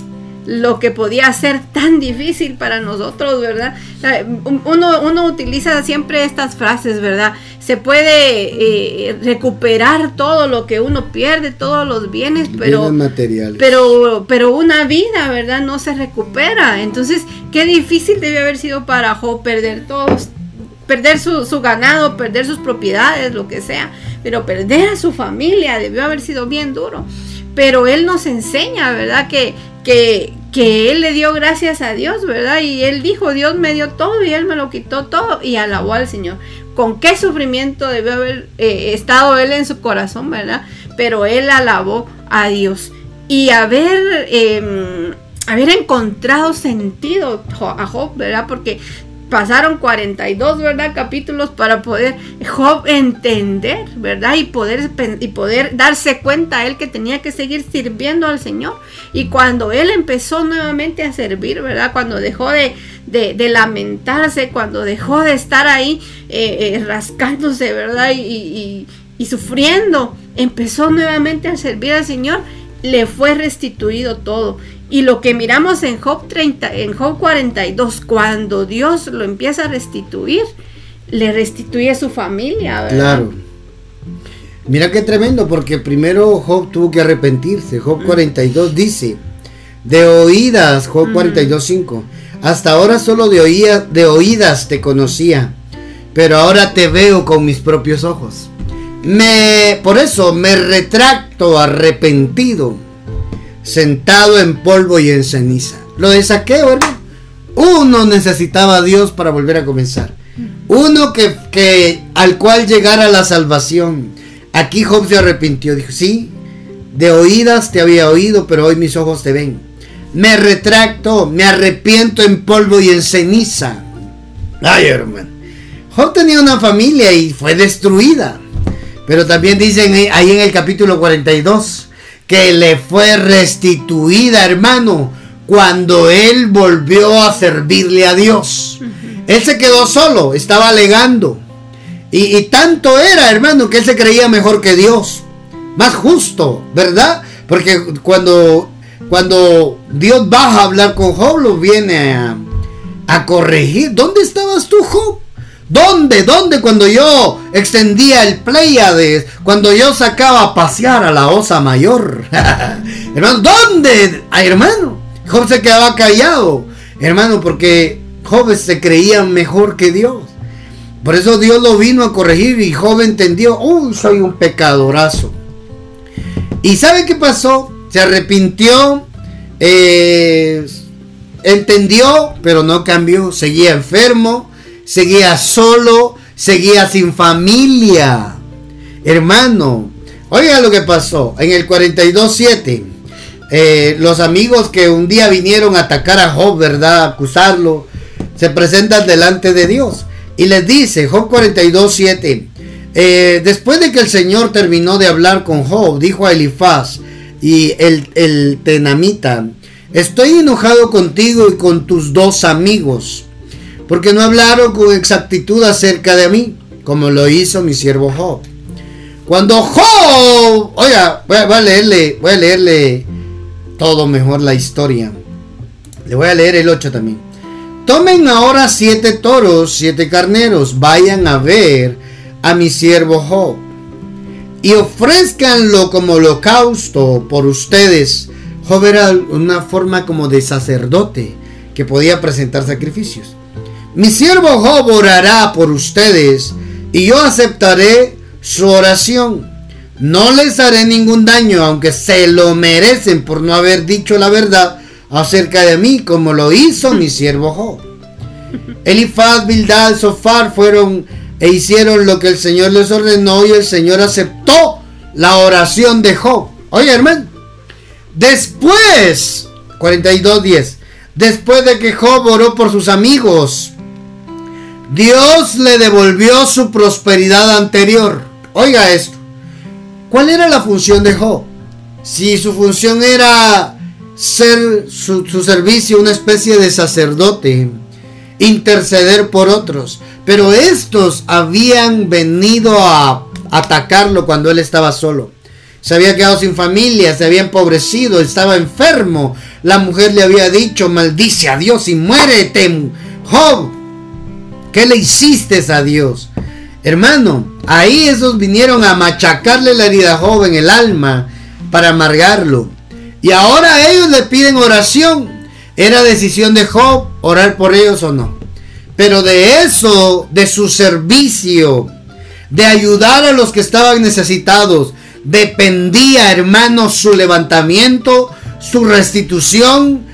lo que podía ser tan difícil para nosotros, ¿verdad? Uno, uno utiliza siempre estas frases, ¿verdad? Se puede eh, recuperar todo lo que uno pierde, todos los bienes, pero, pero, pero una vida, ¿verdad? No se recupera. Entonces, qué difícil debe haber sido para Job perder todos, perder su, su ganado, perder sus propiedades, lo que sea, pero perder a su familia debió haber sido bien duro pero él nos enseña, ¿verdad? Que, que, que él le dio gracias a Dios, ¿verdad? Y él dijo, Dios me dio todo y él me lo quitó todo y alabó al Señor. Con qué sufrimiento debió haber eh, estado él en su corazón, ¿verdad? Pero él alabó a Dios. Y haber, em, haber encontrado sentido a Job, ¿verdad? Porque pasaron 42, ¿verdad? Capítulos para poder Job entender, ¿verdad? Y poder, y poder darse cuenta a él que tenía que seguir sirviendo al Señor. Y cuando él empezó nuevamente a servir, ¿verdad? Cuando dejó de, lamentarse, cuando dejó de estar ahí eh, eh, rascándose, ¿verdad? y sufriendo, empezó nuevamente a servir al Señor, le fue restituido todo. Y lo que miramos en Job 30, en Job 42, cuando Dios lo empieza a restituir, le restituye a su familia. Claro. Mira qué tremendo, porque primero Job tuvo que arrepentirse. Job 42 mm. dice, de oídas, Job 42, mm. 5, hasta ahora solo de, oía, de oídas te conocía, pero ahora te veo con mis propios ojos. Me, por eso me retracto arrepentido sentado en polvo y en ceniza. Lo de saqueo, hermano. Uno necesitaba a Dios para volver a comenzar. Uno que, que al cual llegara la salvación. Aquí Job se arrepintió. Dijo, sí, de oídas te había oído, pero hoy mis ojos te ven. Me retracto, me arrepiento en polvo y en ceniza. Ay, hermano. Job tenía una familia y fue destruida. Pero también dicen ahí en el capítulo 42 que le fue restituida, hermano, cuando él volvió a servirle a Dios. Él se quedó solo, estaba alegando. Y, tanto era, hermano, que él se creía mejor que Dios. Más justo, ¿verdad? Porque cuando, cuando Dios baja a hablar con Job, lo viene a, a corregir. ¿Dónde estabas tú, Job? ¿Dónde? ¿Dónde cuando yo extendía el Pleiades? Cuando yo sacaba a pasear a la osa mayor. hermano, ¿dónde? Ay, hermano. Job se quedaba callado. Hermano, porque Job se creía mejor que Dios. Por eso Dios lo vino a corregir y Job entendió, uy, soy un pecadorazo. ¿Y sabe qué pasó? Se arrepintió, eh, entendió, pero no cambió, seguía enfermo, seguía solo, seguía sin familia. Hermano, oiga lo que pasó en el 42.7. Eh, los amigos que un día vinieron a atacar a Job, ¿verdad? acusarlo, se presentan delante de Dios. Y les dice, Job 42.7, eh, después de que el Señor terminó de hablar con Job, dijo a Elifaz y el tenamita, estoy enojado contigo y con tus dos amigos porque no hablaron con exactitud acerca de mí, como lo hizo mi siervo Job. Cuando Job, oiga, voy a, leerle, voy a leerle todo mejor la historia. Le voy a leer el 8 también. Tomen ahora siete toros, siete carneros, vayan a ver a mi siervo Job y ofrezcanlo como holocausto por ustedes. Job era una forma como de sacerdote que podía presentar sacrificios. Mi siervo Job orará por ustedes y yo aceptaré su oración. No les haré ningún daño, aunque se lo merecen por no haber dicho la verdad acerca de mí, como lo hizo mi siervo Job. Elifaz, Bildad, Sofar fueron e hicieron lo que el Señor les ordenó y el Señor aceptó la oración de Job. Oye, hermano, después, 42.10, después de que Job oró por sus amigos, Dios le devolvió su prosperidad anterior. Oiga esto. ¿Cuál era la función de Job? Si su función era ser su, servicio una especie de sacerdote, interceder por otros. Pero estos habían venido a atacarlo cuando él estaba solo. Se había quedado sin familia, se había empobrecido, estaba enfermo. La mujer le había dicho, maldice a Dios y muérete. Job, ¿qué le hiciste a Dios? Hermano, ahí esos vinieron a machacarle la herida a Job en el alma para amargarlo. Y ahora ellos le piden oración. Era decisión de Job orar por ellos o no. Pero de eso, de su servicio, de ayudar a los que estaban necesitados, dependía, hermano, su levantamiento, su restitución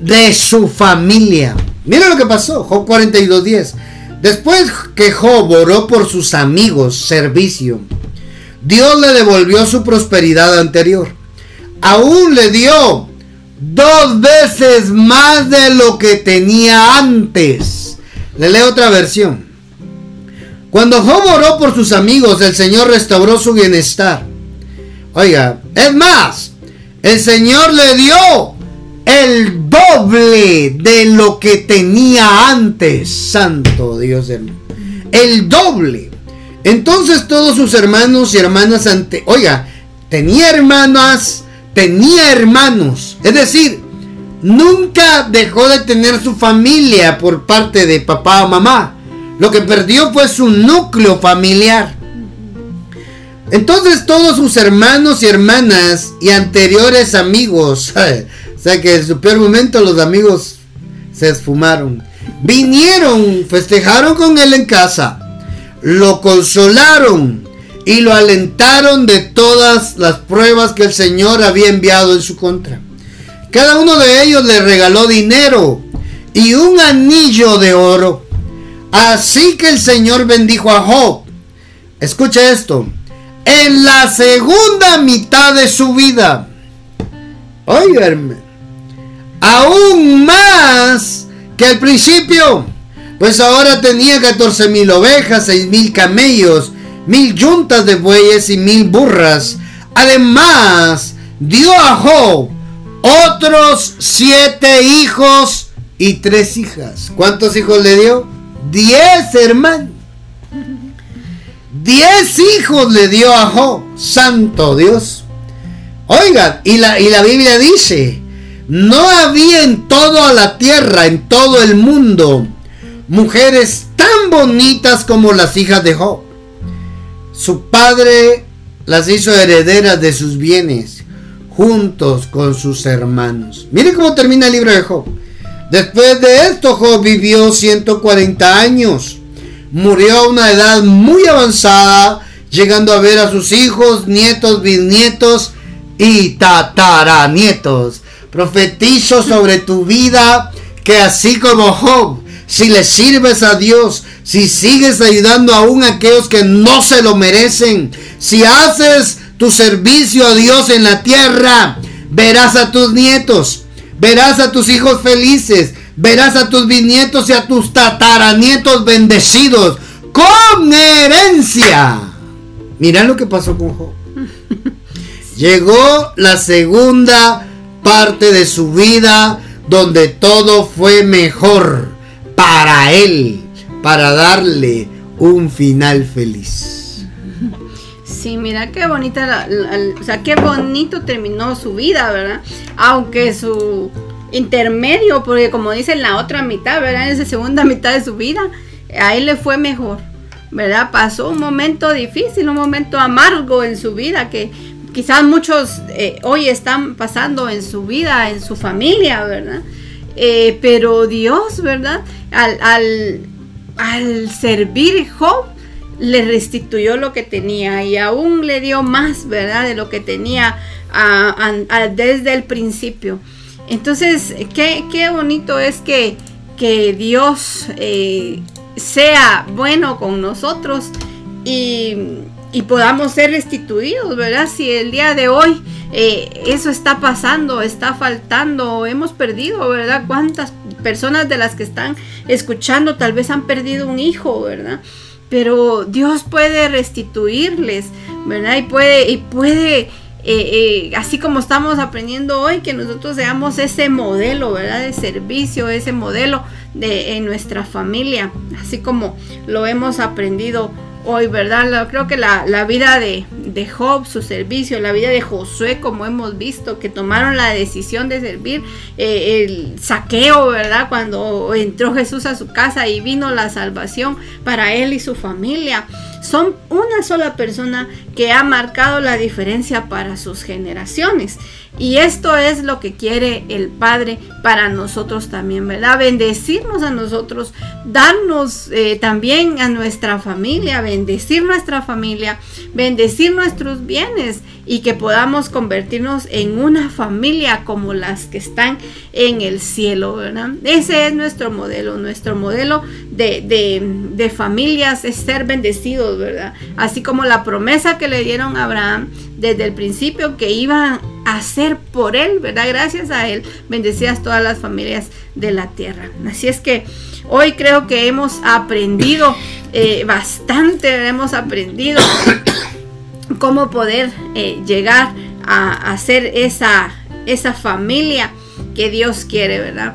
de su familia. Mira lo que pasó, Job 42.10. Después que Job oró por sus amigos, servicio, Dios le devolvió su prosperidad anterior. Aún le dio dos veces más de lo que tenía antes. Le leo otra versión. Cuando Job oró por sus amigos, el Señor restauró su bienestar. Oiga, es más, el Señor le dio el doble de lo que tenía antes. Santo Dios. El doble. Entonces todos sus hermanos y hermanas ante... Oiga, tenía hermanas, tenía hermanos. Es decir, nunca dejó de tener su familia por parte de papá o mamá. Lo que perdió fue su núcleo familiar. Entonces todos sus hermanos y hermanas y anteriores amigos, sea que en su peor momento los amigos se esfumaron, vinieron, festejaron con él en casa, lo consolaron y lo alentaron de todas las pruebas que el Señor había enviado en su contra. Cada uno de ellos le regaló dinero y un anillo de oro. Así que el Señor bendijo a Job. Escucha esto en la segunda mitad de su vida. Oiganme, aún más que al principio, pues ahora tenía 14 mil ovejas, 6 mil camellos, mil yuntas de bueyes y mil burras. Además, dio a Job otros siete hijos y tres hijas. ¿Cuántos hijos le dio? Diez hermanos. Diez hijos le dio a Job, santo Dios. Oigan, y la, y la Biblia dice, no había en toda la tierra, en todo el mundo, mujeres tan bonitas como las hijas de Job. Su padre las hizo herederas de sus bienes, juntos con sus hermanos. Mire cómo termina el libro de Job. Después de esto, Job vivió 140 años murió a una edad muy avanzada, llegando a ver a sus hijos, nietos, bisnietos y tataranietos. Profetizo sobre tu vida que así como Job, si le sirves a Dios, si sigues ayudando aún a aquellos que no se lo merecen, si haces tu servicio a Dios en la tierra, verás a tus nietos, verás a tus hijos felices, verás a tus bisnietos y a tus tataranietos bendecidos con herencia. Mira lo que pasó con Job. Llegó la segunda parte de su vida donde todo fue mejor para él, para darle un final feliz. Sí, mira qué bonita, o sea, qué bonito terminó su vida, ¿verdad? Aunque su intermedio, porque como dice en la otra mitad, ¿verdad? En esa segunda mitad de su vida, ahí le fue mejor, ¿verdad? Pasó un momento difícil, un momento amargo en su vida que quizás muchos eh, hoy están pasando en su vida, en su familia, ¿verdad? Eh, pero Dios, ¿verdad? Al, al, servir Job, le restituyó lo que tenía y aún le dio más, ¿verdad? De lo que tenía desde el principio. Entonces, qué, bonito es que, que Dios eh, sea bueno con nosotros y, podamos ser restituidos, ¿verdad? Si el día de hoy eh, eso está pasando, está faltando, hemos perdido, ¿verdad? ¿Cuántas personas de las que están escuchando tal vez han perdido un hijo, ¿verdad? Pero Dios puede restituirles, ¿verdad? Y puede, y puede eh, eh, así como estamos aprendiendo hoy, que nosotros seamos ese modelo, ¿verdad? De servicio, ese modelo de en nuestra familia, así como lo hemos aprendido hoy, ¿verdad? Creo que la, vida de, Job, su servicio, la vida de Josué, como hemos visto, que tomaron la decisión de servir, eh, el saqueo, ¿verdad? Cuando entró Jesús a su casa y vino la salvación para él y su familia. Son una sola persona que ha marcado la diferencia para sus generaciones. Y esto es lo que quiere el Padre para nosotros también, ¿verdad? Bendecirnos a nosotros, darnos eh, también a nuestra familia, bendecir nuestra familia, bendecir nuestros bienes y que podamos convertirnos en una familia como las que están en el cielo, ¿verdad? Ese es nuestro modelo, nuestro modelo de, de, de familias es ser bendecidos, ¿verdad? Así como la promesa que le dieron a Abraham desde el principio que iba a hacer por él, ¿verdad? Gracias a él, bendecidas todas las familias de la tierra. Así es que hoy creo que hemos aprendido eh, bastante, hemos aprendido cómo poder eh, llegar a, hacer esa, esa familia que Dios quiere, ¿verdad?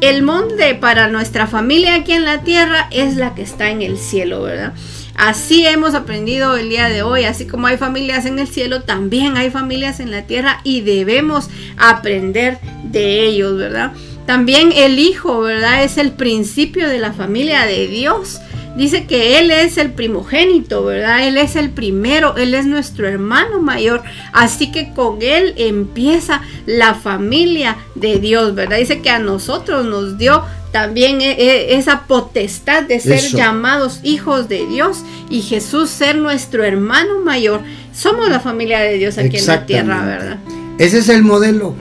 El monte para nuestra familia aquí en la tierra es la que está en el cielo, ¿verdad? Así hemos aprendido el día de hoy, así como hay familias en el cielo, también hay familias en la tierra y debemos aprender de ellos, ¿verdad? También el hijo, ¿verdad? Es el principio de la familia de Dios. Dice que Él es el primogénito, ¿verdad? Él es el primero, Él es nuestro hermano mayor. Así que con Él empieza la familia de Dios, ¿verdad? Dice que a nosotros nos dio también e, e, esa potestad de ser llamados hijos de Dios y Jesús ser nuestro hermano mayor. Somos la familia de Dios aquí en la tierra, ¿verdad? Ese es el modelo.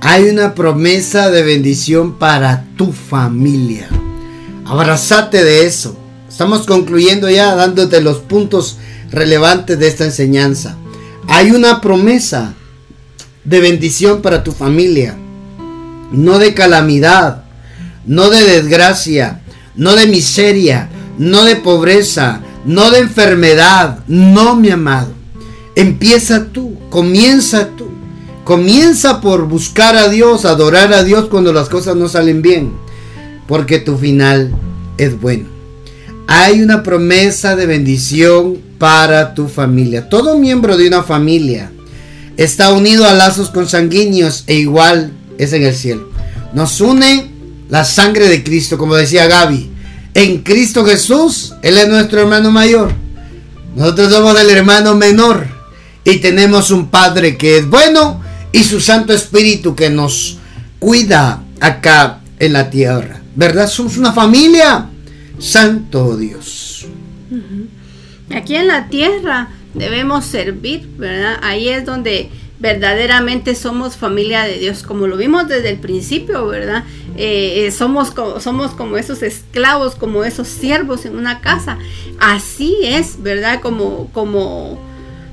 Hay una promesa de bendición para tu familia. Abrazate de eso. Estamos concluyendo ya dándote los puntos relevantes de esta enseñanza. Hay una promesa de bendición para tu familia, no de calamidad, no de desgracia, no de miseria, no de pobreza, no de enfermedad, no mi amado. Empieza tú, comienza tú. Comienza por buscar a Dios, adorar a Dios cuando las cosas no salen bien, porque tu final es bueno. Hay una promesa de bendición para tu familia. Todo miembro de una familia está unido a lazos consanguíneos e igual es en el cielo. Nos une la sangre de Cristo, como decía Gaby. En Cristo Jesús, Él es nuestro hermano mayor. Nosotros somos el hermano menor. Y tenemos un Padre que es bueno y su Santo Espíritu que nos cuida acá en la tierra. ¿Verdad? Somos una familia. Santo Dios. Aquí en la tierra debemos servir, ¿verdad? Ahí es donde verdaderamente somos familia de Dios, como lo vimos desde el principio, ¿verdad? Eh, eh, somos, somos como esos esclavos, como esos siervos en una casa. Así es, ¿verdad? Como, como,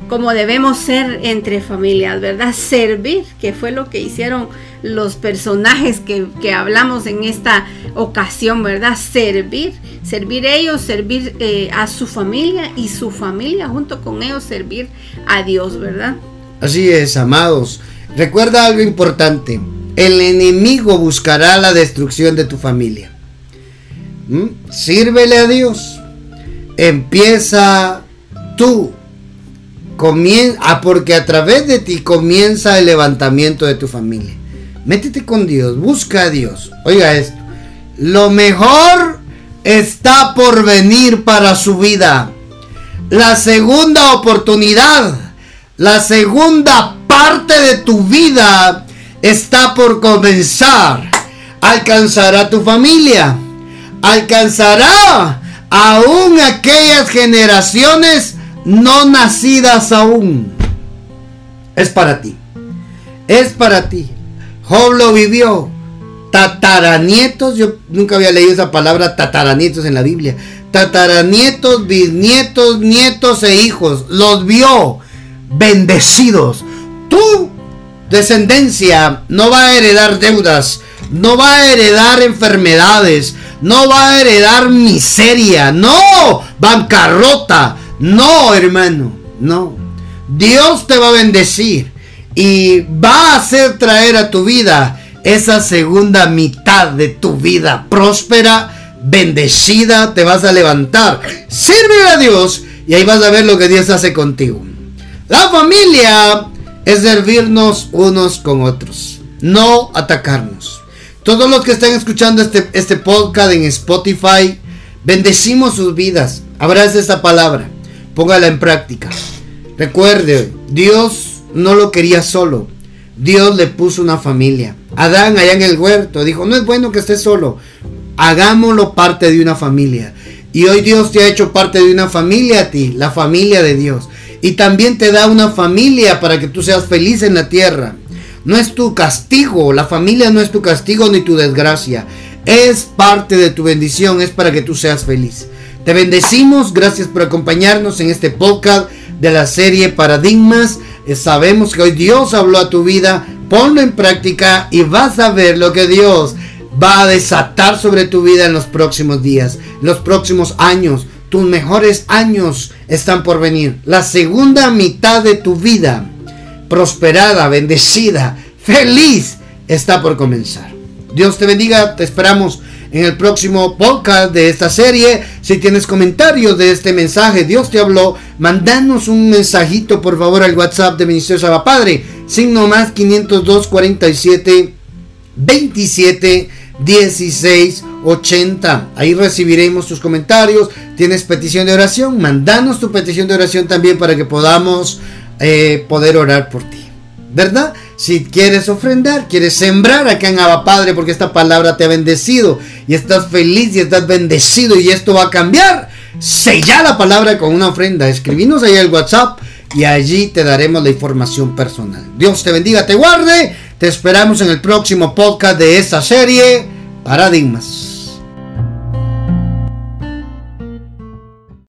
como debemos ser entre familias, ¿verdad? Servir, que fue lo que hicieron los personajes que, hablamos en esta ocasión, ¿verdad? Servir, servir ellos, servir eh, a su familia y su familia junto con ellos servir a Dios, ¿verdad? Así es, amados. Recuerda algo importante. El enemigo buscará la destrucción de tu familia. ¿Mm? Sírvele a Dios. Empieza tú. Comienza, ah, porque a través de ti comienza el levantamiento de tu familia. Métete con Dios, busca a Dios. Oiga esto. Lo mejor está por venir para su vida. La segunda oportunidad la segunda parte de tu vida está por comenzar. Alcanzará tu familia. Alcanzará aún aquellas generaciones no nacidas aún. Es para ti. Es para ti. Job lo vivió. Tataranietos, yo nunca había leído esa palabra tataranietos en la Biblia. Tataranietos, bisnietos, nietos e hijos. Los vio bendecidos. Tu descendencia no va a heredar deudas, no va a heredar enfermedades, no va a heredar miseria, no, bancarrota, no, hermano, no. Dios te va a bendecir y va a hacer traer a tu vida esa segunda mitad de tu vida próspera, bendecida, te vas a levantar, sirve a Dios y ahí vas a ver lo que Dios hace contigo. La familia es servirnos unos con otros, no atacarnos. Todos los que están escuchando este, este podcast en Spotify, bendecimos sus vidas. Abrace esta palabra, póngala en práctica. Recuerde, Dios no lo quería solo. Dios le puso una familia. Adán allá en el huerto dijo, no es bueno que esté solo. Hagámoslo parte de una familia. Y hoy Dios te ha hecho parte de una familia a ti, la familia de Dios. Y también te da una familia para que tú seas feliz en la tierra. No es tu castigo, la familia no es tu castigo ni tu desgracia. Es parte de tu bendición, es para que tú seas feliz. Te bendecimos, gracias por acompañarnos en este podcast de la serie Paradigmas. Eh, sabemos que hoy Dios habló a tu vida, ponlo en práctica y vas a ver lo que Dios va a desatar sobre tu vida en los próximos días, los próximos años. Tus mejores años están por venir. La segunda mitad de tu vida, prosperada, bendecida, feliz, está por comenzar. Dios te bendiga, te esperamos en el próximo podcast de esta serie. Si tienes comentarios de este mensaje, Dios te habló, mandanos un mensajito por favor al WhatsApp de Ministerio Saba Padre, signo más 502 47 27 16 80. Ahí recibiremos tus comentarios. Tienes petición de oración, mandanos tu petición de oración también para que podamos eh, poder orar por ti. ¿Verdad? Si quieres ofrendar, quieres sembrar acá en Abba Padre porque esta palabra te ha bendecido y estás feliz y estás bendecido y esto va a cambiar, sella la palabra con una ofrenda. Escribinos ahí el WhatsApp y allí te daremos la información personal. Dios te bendiga, te guarde. Te esperamos en el próximo podcast de esta serie, Paradigmas.